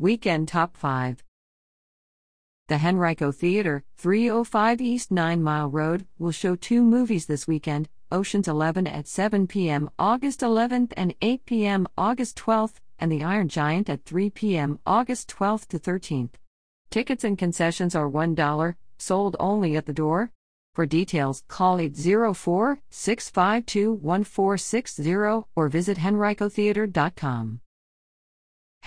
Weekend Top 5 The Henrico Theatre, 305 East 9 Mile Road, will show two movies this weekend Ocean's 11 at 7 p.m. August 11th and 8 p.m. August 12th, and The Iron Giant at 3 p.m. August 12th to 13th. Tickets and concessions are $1, sold only at the door. For details, call 804 652 1460 or visit henricotheatre.com.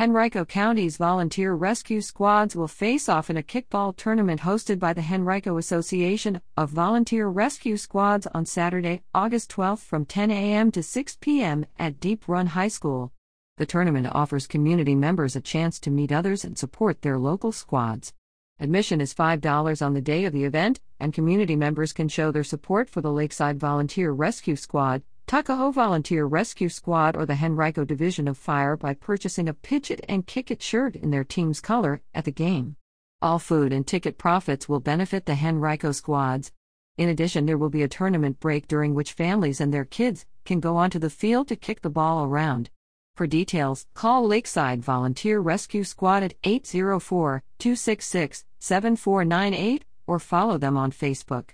Henrico County's volunteer rescue squads will face off in a kickball tournament hosted by the Henrico Association of Volunteer Rescue Squads on Saturday, August 12 from 10 a.m. to 6 p.m. at Deep Run High School. The tournament offers community members a chance to meet others and support their local squads. Admission is $5 on the day of the event, and community members can show their support for the Lakeside Volunteer Rescue Squad, Tuckahoe Volunteer Rescue Squad, or the Henrico Division of Fire by purchasing a Pitch It and Kick It shirt in their team's color at the game. All food and ticket profits will benefit the Henrico squads. In addition, there will be a tournament break during which families and their kids can go onto the field to kick the ball around. For details, call Lakeside Volunteer Rescue Squad at 804 266 7498 or follow them on Facebook.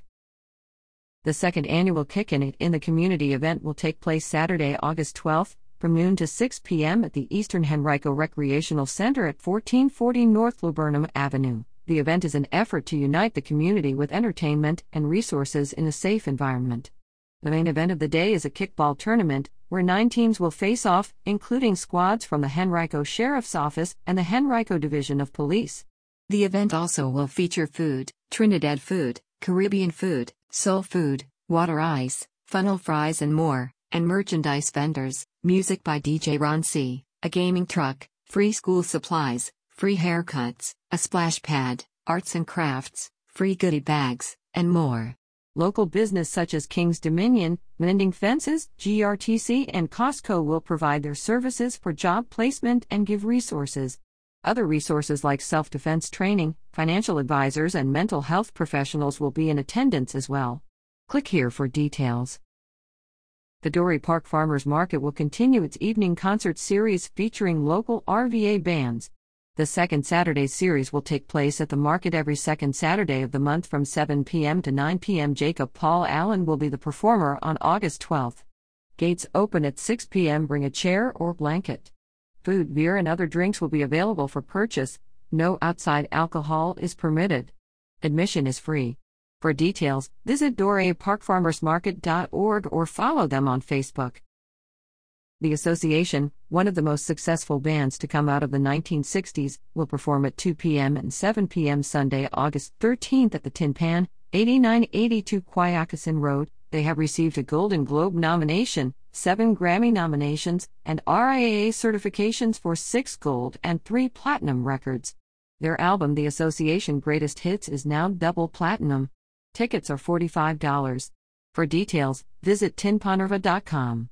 The second annual Kickin' It in the Community event will take place Saturday, August 12th, from noon to 6 p.m. at the Eastern Henrico Recreational Center at 1440 North Laburnum Avenue. The event is an effort to unite the community with entertainment and resources in a safe environment. The main event of the day is a kickball tournament, where nine teams will face off, including squads from the Henrico Sheriff's Office and the Henrico Division of Police. The event also will feature food, Trinidad food, Caribbean food, soul food, water ice, funnel fries, and more, and merchandise vendors, music by DJ Ron C., a gaming truck, free school supplies, free haircuts, a splash pad, arts and crafts, free goodie bags, and more. Local business such as Kings Dominion, Mending Fences, GRTC, and Costco will provide their services for job placement and give resources. Other resources like self defense training, financial advisors, and mental health professionals will be in attendance as well. Click here for details. The Dorey Park Farmers Market will continue its evening concert series featuring local RVA bands. The second Saturday series will take place at the market every second Saturday of the month from 7 p.m. to 9 p.m. Jacob Paul Allen will be the performer on August 12th. Gates open at 6 p.m. Bring a chair or blanket. Food, beer, and other drinks will be available for purchase. No outside alcohol is permitted. Admission is free. For details, visit doreyparkfarmersmarket.org or follow them on Facebook. The association, one of the most successful bands to come out of the 1960s, will perform at 2 p.m. and 7 p.m. Sunday, August 13th at the Tin Pan, 8982 Quioccasin Road. They have received a Golden Globe nomination, seven Grammy nominations, and RIAA certifications for six gold and three platinum records. Their album, The Association Greatest Hits, is now double platinum. Tickets are $45. For details, visit tinpanrva.com.